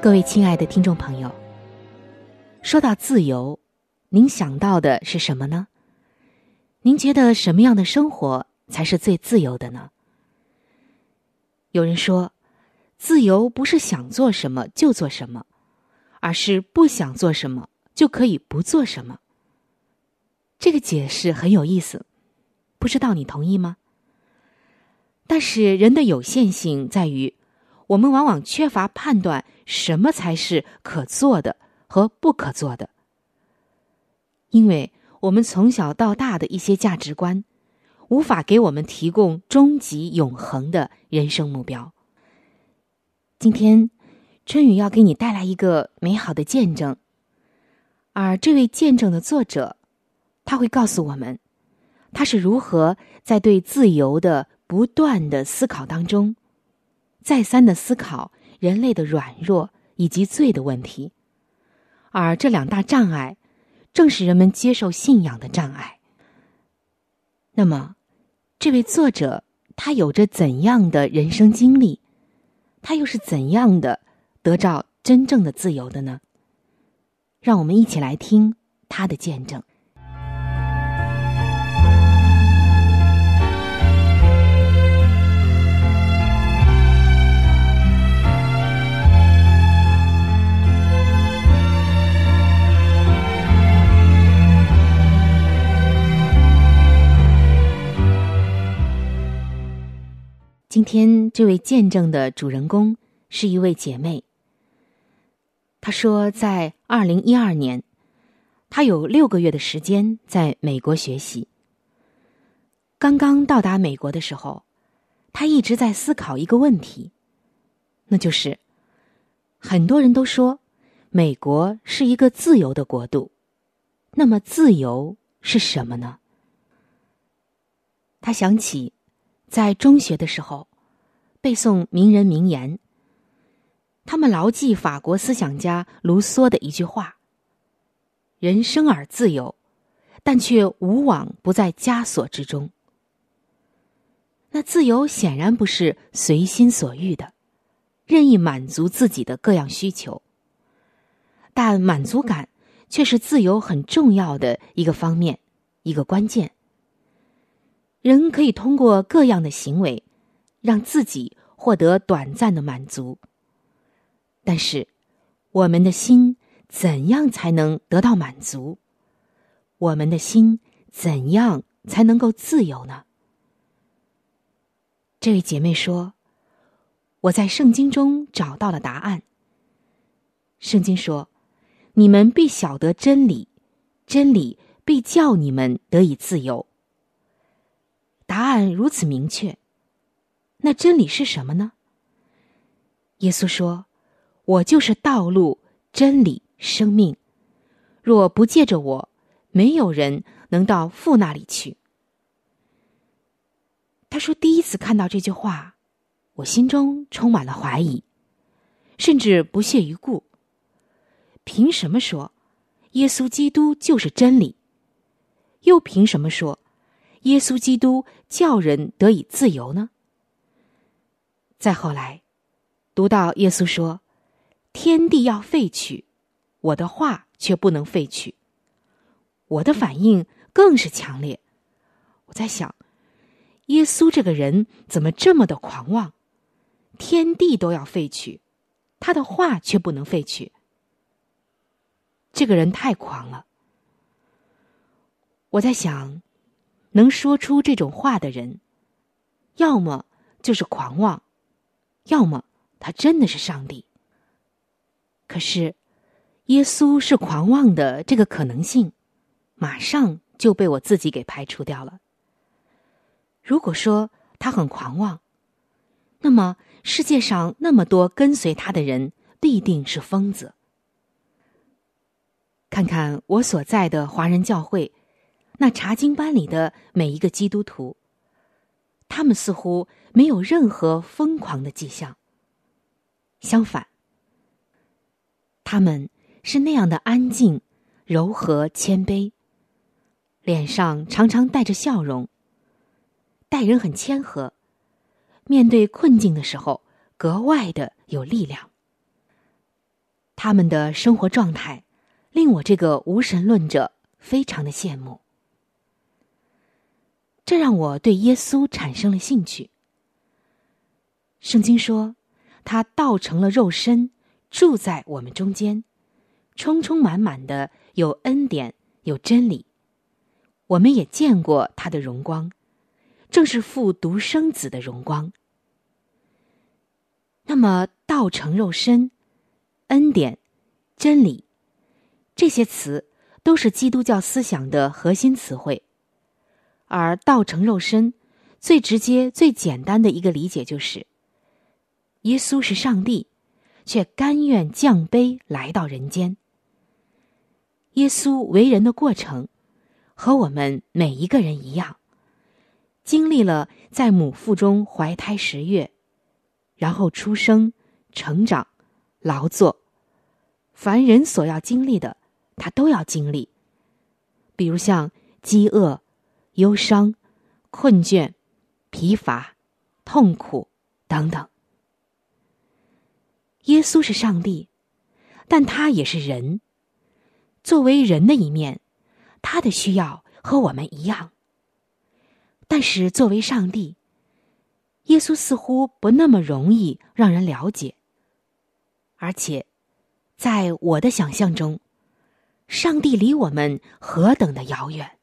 各位亲爱的听众朋友，说到自由，您想到的是什么呢？您觉得什么样的生活才是最自由的呢？有人说，自由不是想做什么就做什么，而是不想做什么就可以不做什么。这个解释很有意思，不知道你同意吗？但是人的有限性在于，我们往往缺乏判断什么才是可做的和不可做的，因为。我们从小到大的一些价值观，无法给我们提供终极永恒的人生目标。今天，春雨要给你带来一个美好的见证，而这位见证的作者，他会告诉我们，他是如何在对自由的不断的思考当中，再三的思考人类的软弱以及罪的问题，而这两大障碍。正是人们接受信仰的障碍。那么，这位作者他有着怎样的人生经历？他又是怎样的得到真正的自由的呢？让我们一起来听他的见证。今天这位见证的主人公是一位姐妹。她说，在二零一二年，她有六个月的时间在美国学习。刚刚到达美国的时候，她一直在思考一个问题，那就是：很多人都说美国是一个自由的国度，那么自由是什么呢？她想起。在中学的时候，背诵名人名言。他们牢记法国思想家卢梭的一句话：“人生而自由，但却无往不在枷锁之中。”那自由显然不是随心所欲的，任意满足自己的各样需求。但满足感却是自由很重要的一个方面，一个关键。人可以通过各样的行为，让自己获得短暂的满足。但是，我们的心怎样才能得到满足？我们的心怎样才能够自由呢？这位姐妹说：“我在圣经中找到了答案。圣经说，你们必晓得真理，真理必叫你们得以自由。”答案如此明确，那真理是什么呢？耶稣说：“我就是道路、真理、生命。若不借着我，没有人能到父那里去。”他说：“第一次看到这句话，我心中充满了怀疑，甚至不屑一顾。凭什么说耶稣基督就是真理？又凭什么说？”耶稣基督叫人得以自由呢？再后来，读到耶稣说：“天地要废去，我的话却不能废去。”我的反应更是强烈。我在想，耶稣这个人怎么这么的狂妄？天地都要废去，他的话却不能废去。这个人太狂了。我在想，能说出这种话的人，要么就是狂妄，要么他真的是上帝。可是，耶稣是狂妄的这个可能性，马上就被我自己给排除掉了。如果说他很狂妄，那么世界上那么多跟随他的人必定是疯子。看看我所在的华人教会，那查经班里的每一个基督徒，他们似乎没有任何疯狂的迹象。相反，他们是那样的安静、柔和、谦卑，脸上常常带着笑容，待人很谦和，面对困境的时候格外的有力量。他们的生活状态。令我这个无神论者非常的羡慕，这让我对耶稣产生了兴趣。圣经说，他道成了肉身，住在我们中间，充充满满的有恩典有真理。我们也见过他的荣光，正是父独生子的荣光。那么，道成肉身，恩典，真理。这些词都是基督教思想的核心词汇，而道成肉身最直接、最简单的一个理解就是：耶稣是上帝，却甘愿降卑来到人间。耶稣为人的过程和我们每一个人一样，经历了在母腹中怀胎十月，然后出生、成长、劳作，凡人所要经历的。他都要经历，比如像饥饿、忧伤、困倦、疲乏、痛苦等等。耶稣是上帝，但他也是人。作为人的一面，他的需要和我们一样。但是作为上帝，耶稣似乎不那么容易让人了解，而且，在我的想象中。上帝离我们何等的遥远！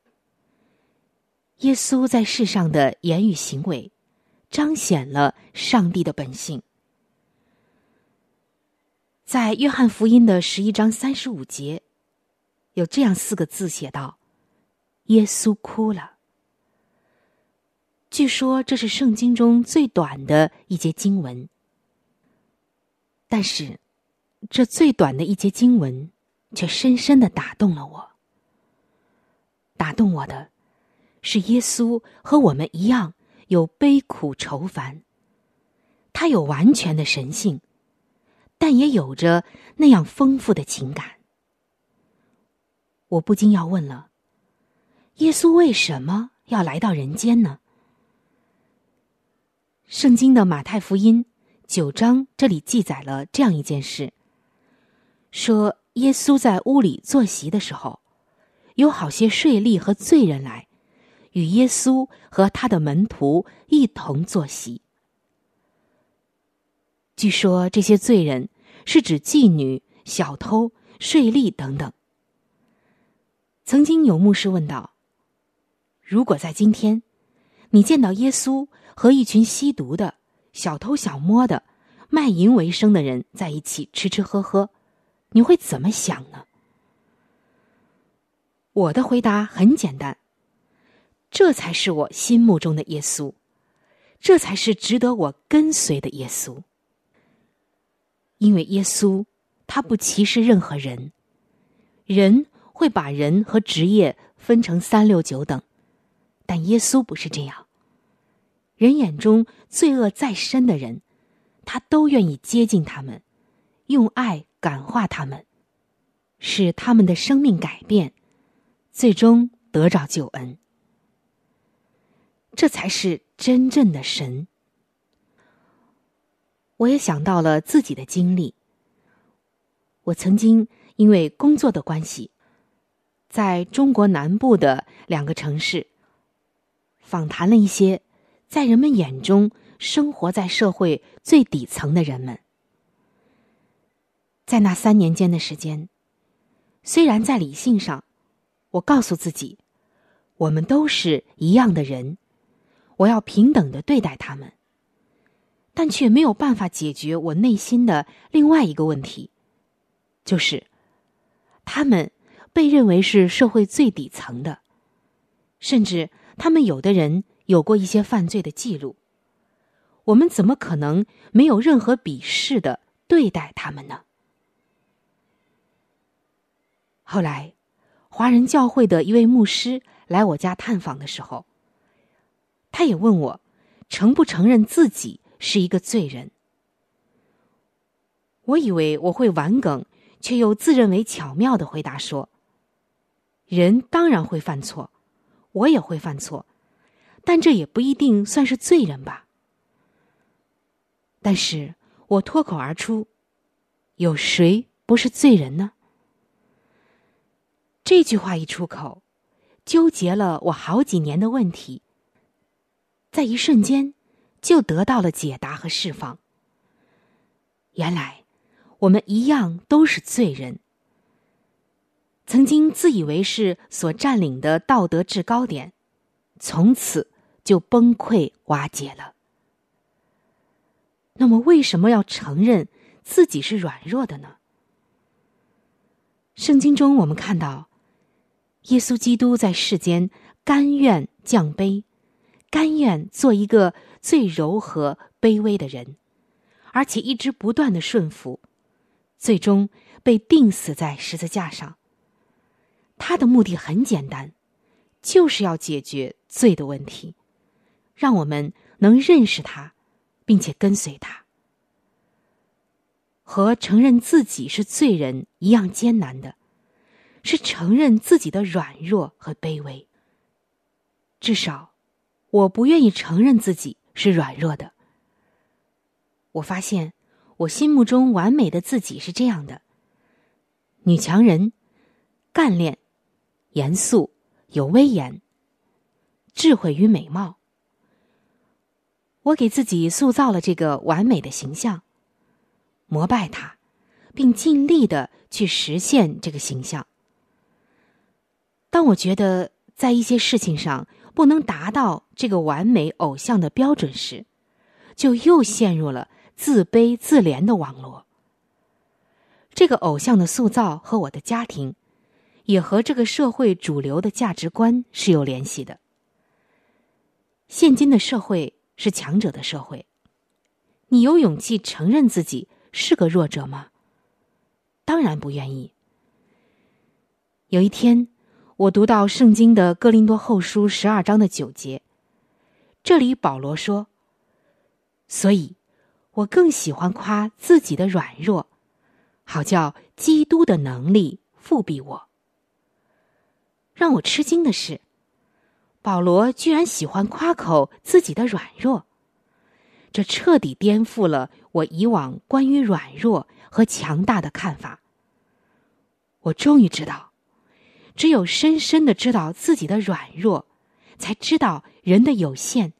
耶稣在世上的言语行为，彰显了上帝的本性。在约翰福音的十一章三十五节，有这样四个字写道：“耶稣哭了。”据说这是圣经中最短的一节经文，但是这最短的一节经文。却深深的打动了我。打动我的，是耶稣和我们一样有悲苦愁烦。他有完全的神性，但也有着那样丰富的情感。我不禁要问了：耶稣为什么要来到人间呢？圣经的马太福音九章这里记载了这样一件事，说。耶稣在屋里坐席的时候，有好些税吏和罪人来，与耶稣和他的门徒一同坐席。据说这些罪人是指妓女、小偷、税吏等等。曾经有牧师问道：“如果在今天，你见到耶稣和一群吸毒的、小偷小摸的、卖淫为生的人在一起吃吃喝喝？”你会怎么想呢？我的回答很简单，这才是我心目中的耶稣，这才是值得我跟随的耶稣。因为耶稣他不歧视任何人，人会把人和职业分成三六九等，但耶稣不是这样。人眼中罪恶再深的人，他都愿意接近他们，用爱。感化他们，使他们的生命改变，最终得着救恩。这才是真正的神。我也想到了自己的经历。我曾经因为工作的关系，在中国南部的两个城市，访谈了一些在人们眼中生活在社会最底层的人们。在那三年间的时间，虽然在理性上，我告诉自己，我们都是一样的人，我要平等的对待他们，但却没有办法解决我内心的另外一个问题，就是他们被认为是社会最底层的，甚至他们有的人有过一些犯罪的记录，我们怎么可能没有任何鄙视的对待他们呢？后来，华人教会的一位牧师来我家探访的时候，他也问我，承不承认自己是一个罪人。我以为我会玩梗，却又自认为巧妙的回答说：“人当然会犯错，我也会犯错，但这也不一定算是罪人吧。”但是我脱口而出：“有谁不是罪人呢？”这句话一出口，纠结了我好几年的问题，在一瞬间就得到了解答和释放。原来，我们一样都是罪人，曾经自以为是所占领的道德制高点，从此就崩溃瓦解了。那么，为什么要承认自己是软弱的呢？圣经中我们看到。耶稣基督在世间甘愿降卑，甘愿做一个最柔和卑微的人，而且一直不断的顺服，最终被钉死在十字架上。他的目的很简单，就是要解决罪的问题，让我们能认识他，并且跟随他。和承认自己是罪人一样艰难的。是承认自己的软弱和卑微。至少，我不愿意承认自己是软弱的。我发现，我心目中完美的自己是这样的：女强人，干练，严肃，有威严，智慧与美貌。我给自己塑造了这个完美的形象，膜拜他，并尽力的去实现这个形象。当我觉得在一些事情上不能达到这个完美偶像的标准时，就又陷入了自卑自怜的网络。这个偶像的塑造和我的家庭，也和这个社会主流的价值观是有联系的。现今的社会是强者的社会，你有勇气承认自己是个弱者吗？当然不愿意。有一天。我读到圣经的哥林多后书十二章的九节，这里保罗说：“所以，我更喜欢夸自己的软弱，好叫基督的能力复庇我。”让我吃惊的是，保罗居然喜欢夸口自己的软弱，这彻底颠覆了我以往关于软弱和强大的看法。我终于知道。只有深深的知道自己的软弱，才知道人的有限，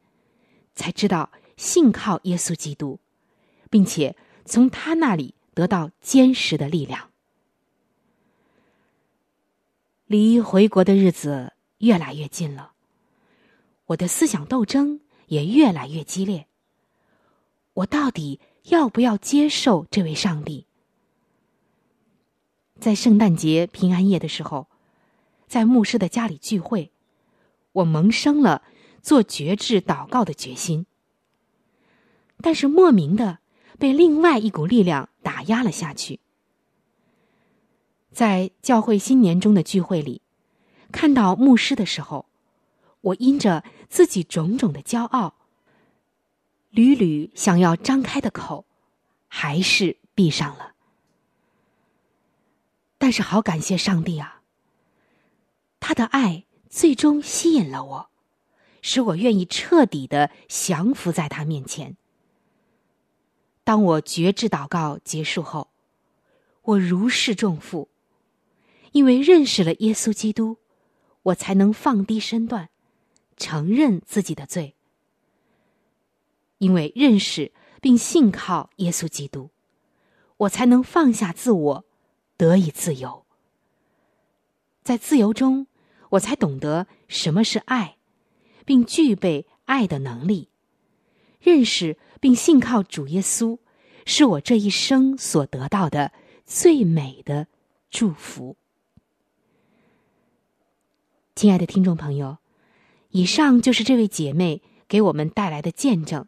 才知道信靠耶稣基督，并且从他那里得到坚实的力量。离回国的日子越来越近了，我的思想斗争也越来越激烈。我到底要不要接受这位上帝？在圣诞节平安夜的时候。在牧师的家里聚会，我萌生了做绝志祷告的决心，但是莫名的被另外一股力量打压了下去。在教会新年中的聚会里，看到牧师的时候，我因着自己种种的骄傲，屡屡想要张开的口，还是闭上了。但是好感谢上帝啊！他的爱最终吸引了我，使我愿意彻底的降服在他面前。当我绝志祷告结束后，我如释重负，因为认识了耶稣基督，我才能放低身段，承认自己的罪。因为认识并信靠耶稣基督，我才能放下自我，得以自由。在自由中，我才懂得什么是爱，并具备爱的能力。认识并信靠主耶稣，是我这一生所得到的最美的祝福。亲爱的听众朋友，以上就是这位姐妹给我们带来的见证。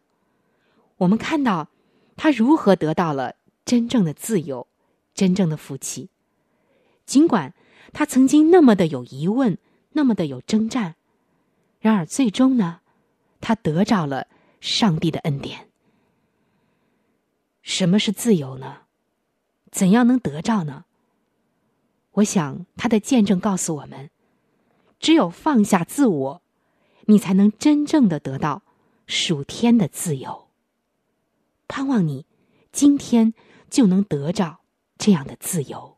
我们看到她如何得到了真正的自由、真正的福气。尽管她曾经那么的有疑问，那么的有征战，然而最终呢，他得着了。上帝的恩典。什么是自由呢？怎样能得着呢？我想他的见证告诉我们：只有放下自我，你才能真正的得到属天的自由。盼望你今天就能得着这样的自由。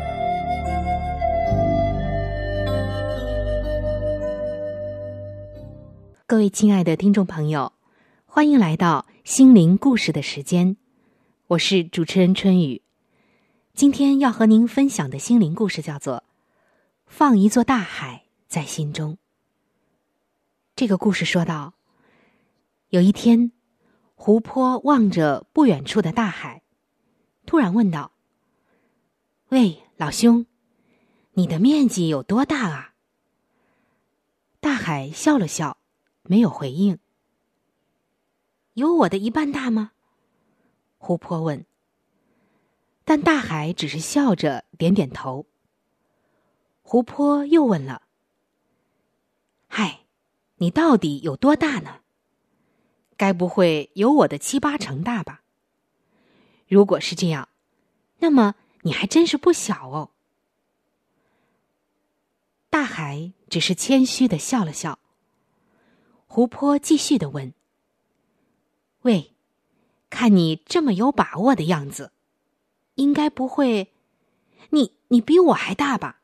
各位亲爱的听众朋友，欢迎来到心灵故事的时间，我是主持人春雨。今天要和您分享的心灵故事叫做《放一座大海在心中》。这个故事说到，有一天，湖泊望着不远处的大海，突然问道：“喂，老兄，你的面积有多大啊？”大海笑了笑。没有回应。有我的一半大吗？湖泊问。但大海只是笑着点点头。湖泊又问了：“嗨，你到底有多大呢？该不会有我的七八成大吧？如果是这样，那么你还真是不小哦。”大海只是谦虚的笑了笑。湖泊继续的问：“喂，看你这么有把握的样子，应该不会，你你比我还大吧？”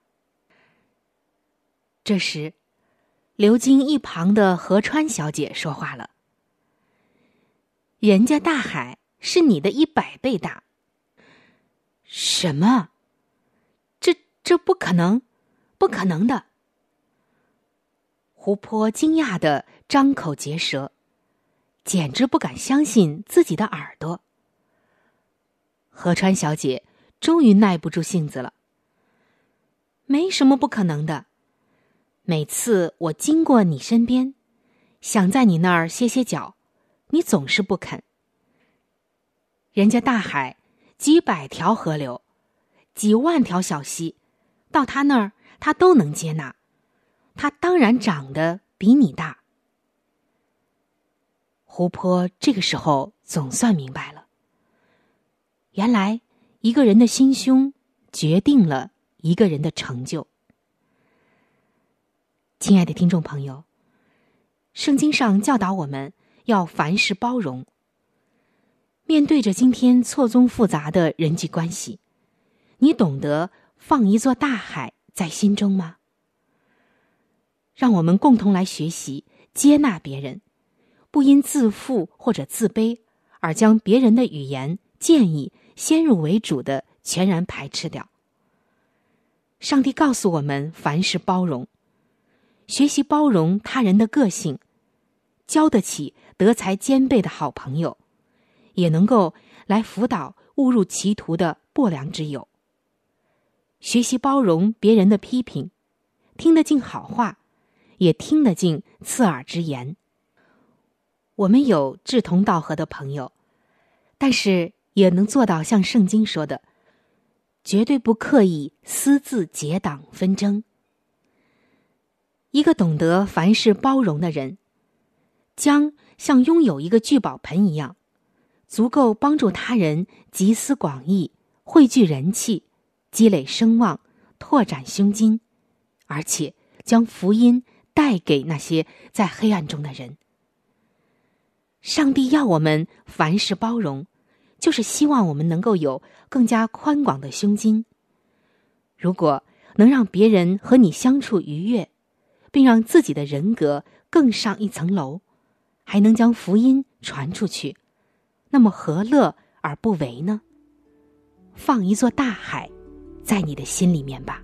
这时，流经一旁的河川小姐说话了：“人家大海是你的一百倍大。”什么？这这不可能，不可能的！湖泊惊讶的。张口结舌，简直不敢相信自己的耳朵。河川小姐终于耐不住性子了。没什么不可能的。每次我经过你身边，想在你那儿歇歇脚，你总是不肯。人家大海几百条河流，几万条小溪，到他那儿他都能接纳。他当然长得比你大。湖泊这个时候总算明白了，原来一个人的心胸决定了一个人的成就。亲爱的听众朋友，圣经上教导我们要凡事包容。面对着今天错综复杂的人际关系，你懂得放一座大海在心中吗？让我们共同来学习接纳别人。不因自负或者自卑而将别人的语言建议先入为主的全然排斥掉。上帝告诉我们，凡事包容，学习包容他人的个性，交得起德才兼备的好朋友，也能够来辅导误入歧途的不良之友。学习包容别人的批评，听得进好话，也听得进刺耳之言。我们有志同道合的朋友，但是也能做到像圣经说的，绝对不刻意私自结党纷争。一个懂得凡事包容的人，将像拥有一个聚宝盆一样，足够帮助他人集思广益、汇聚人气、积累声望、拓展胸襟，而且将福音带给那些在黑暗中的人。上帝要我们凡事包容，就是希望我们能够有更加宽广的胸襟。如果能让别人和你相处愉悦，并让自己的人格更上一层楼，还能将福音传出去，那么何乐而不为呢？放一座大海在你的心里面吧。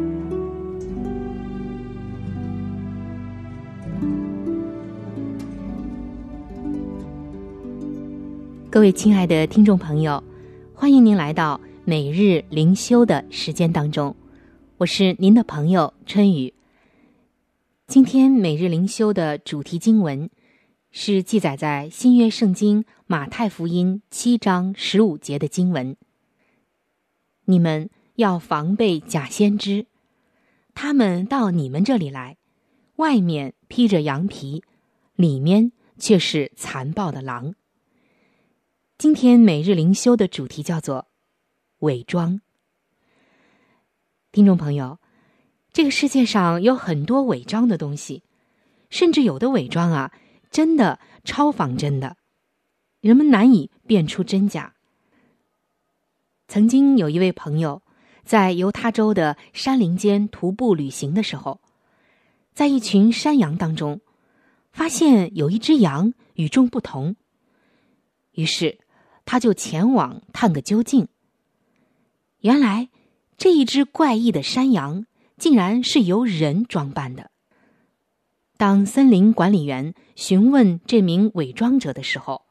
各位亲爱的听众朋友，欢迎您来到。每日灵修的时间当中，我是您的朋友春雨。今天每日灵修的主题经文是记载在新约圣经马太福音七章十五节的经文。你们要防备假先知，他们到你们这里来，外面披着羊皮，里面却是残暴的狼。今天每日灵修的主题叫做。伪装，听众朋友，这个世界上有很多伪装的东西，甚至有的伪装啊，真的超仿真的，人们难以辨出真假。曾经有一位朋友在犹他州的山林间徒步旅行的时候，在一群山羊当中，发现有一只羊与众不同，于是他就前往探个究竟。原来，这一只怪异的山羊竟然是由人装扮的。当森林管理员询问这名伪装者的时候，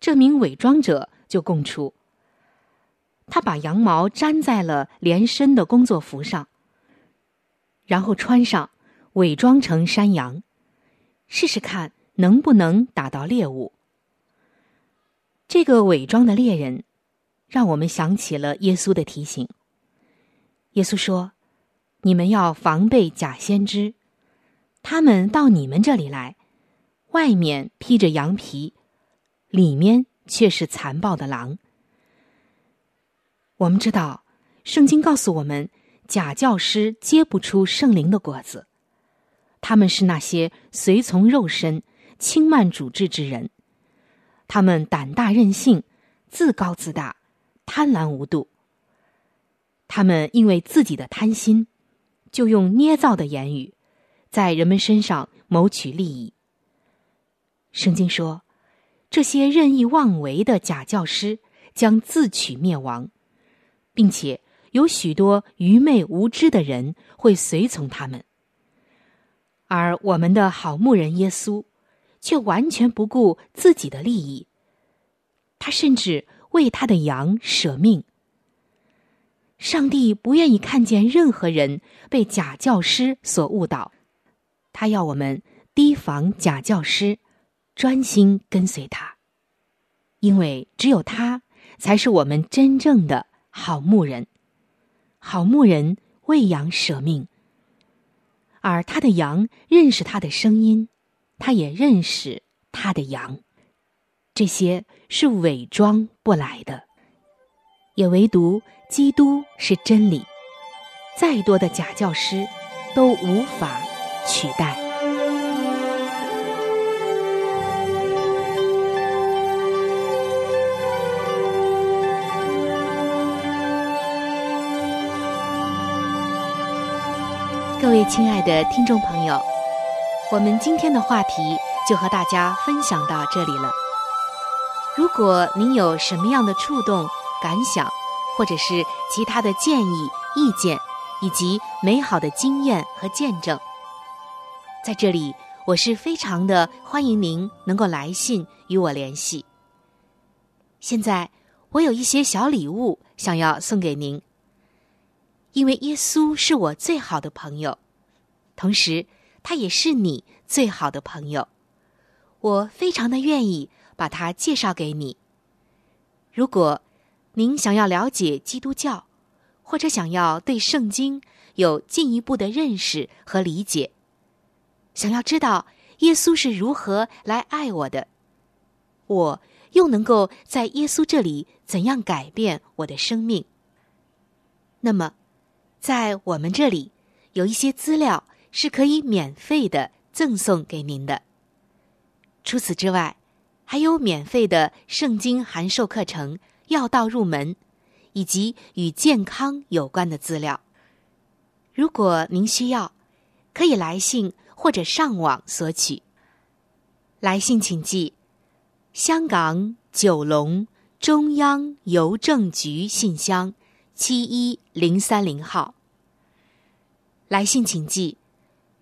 这名伪装者就供出：他把羊毛粘在了连身的工作服上，然后穿上，伪装成山羊，试试看能不能打到猎物。这个伪装的猎人。让我们想起了耶稣的提醒。耶稣说：“你们要防备假先知，他们到你们这里来，外面披着羊皮，里面却是残暴的狼。”我们知道，圣经告诉我们，假教师结不出圣灵的果子，他们是那些随从肉身、轻慢主治之人，他们胆大任性，自高自大。贪婪无度，他们因为自己的贪心，就用捏造的言语，在人们身上谋取利益。圣经说，这些任意妄为的假教师将自取灭亡，并且有许多愚昧无知的人会随从他们。而我们的好牧人耶稣，却完全不顾自己的利益，他甚至。为他的羊舍命。上帝不愿意看见任何人被假教师所误导，他要我们提防假教师，专心跟随他，因为只有他才是我们真正的好牧人。好牧人为羊舍命，而他的羊认识他的声音，他也认识他的羊。这些是伪装不来的。也唯独基督是真理。再多的假教师都无法取代。各位亲爱的听众朋友，我们今天的话题就和大家分享到这里了。如果您有什么样的触动、感想，或者是其他的建议、意见，以及美好的经验和见证，在这里我是非常的欢迎您能够来信与我联系。现在我有一些小礼物想要送给您。因为耶稣是我最好的朋友，同时他也是你最好的朋友，我非常的愿意把他介绍给你。如果您想要了解基督教，或者想要对圣经有进一步的认识和理解，想要知道耶稣是如何来爱我的，我又能够在耶稣这里怎样改变我的生命，那么。在我们这里，有一些资料是可以免费的赠送给您的。除此之外，还有免费的圣经函授课程、要道入门，以及与健康有关的资料。如果您需要，可以来信或者上网索取。来信请寄：香港九龙中央邮政局信箱。七一零三零号。来信请寄：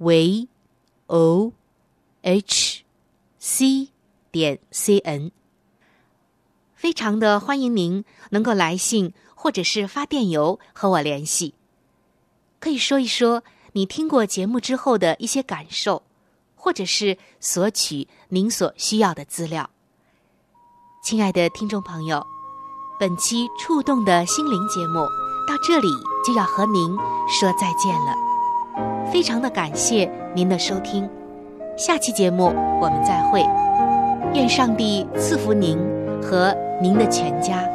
，v o h c 点 c n。非常的欢迎您能够来信或者是发电邮和我联系，可以说一说你听过节目之后的一些感受，或者是索取您所需要的资料。亲爱的听众朋友。本期触动的心灵节目到这里就要和您说再见了，非常的感谢您的收听，下期节目我们再会，愿上帝赐福您和您的全家。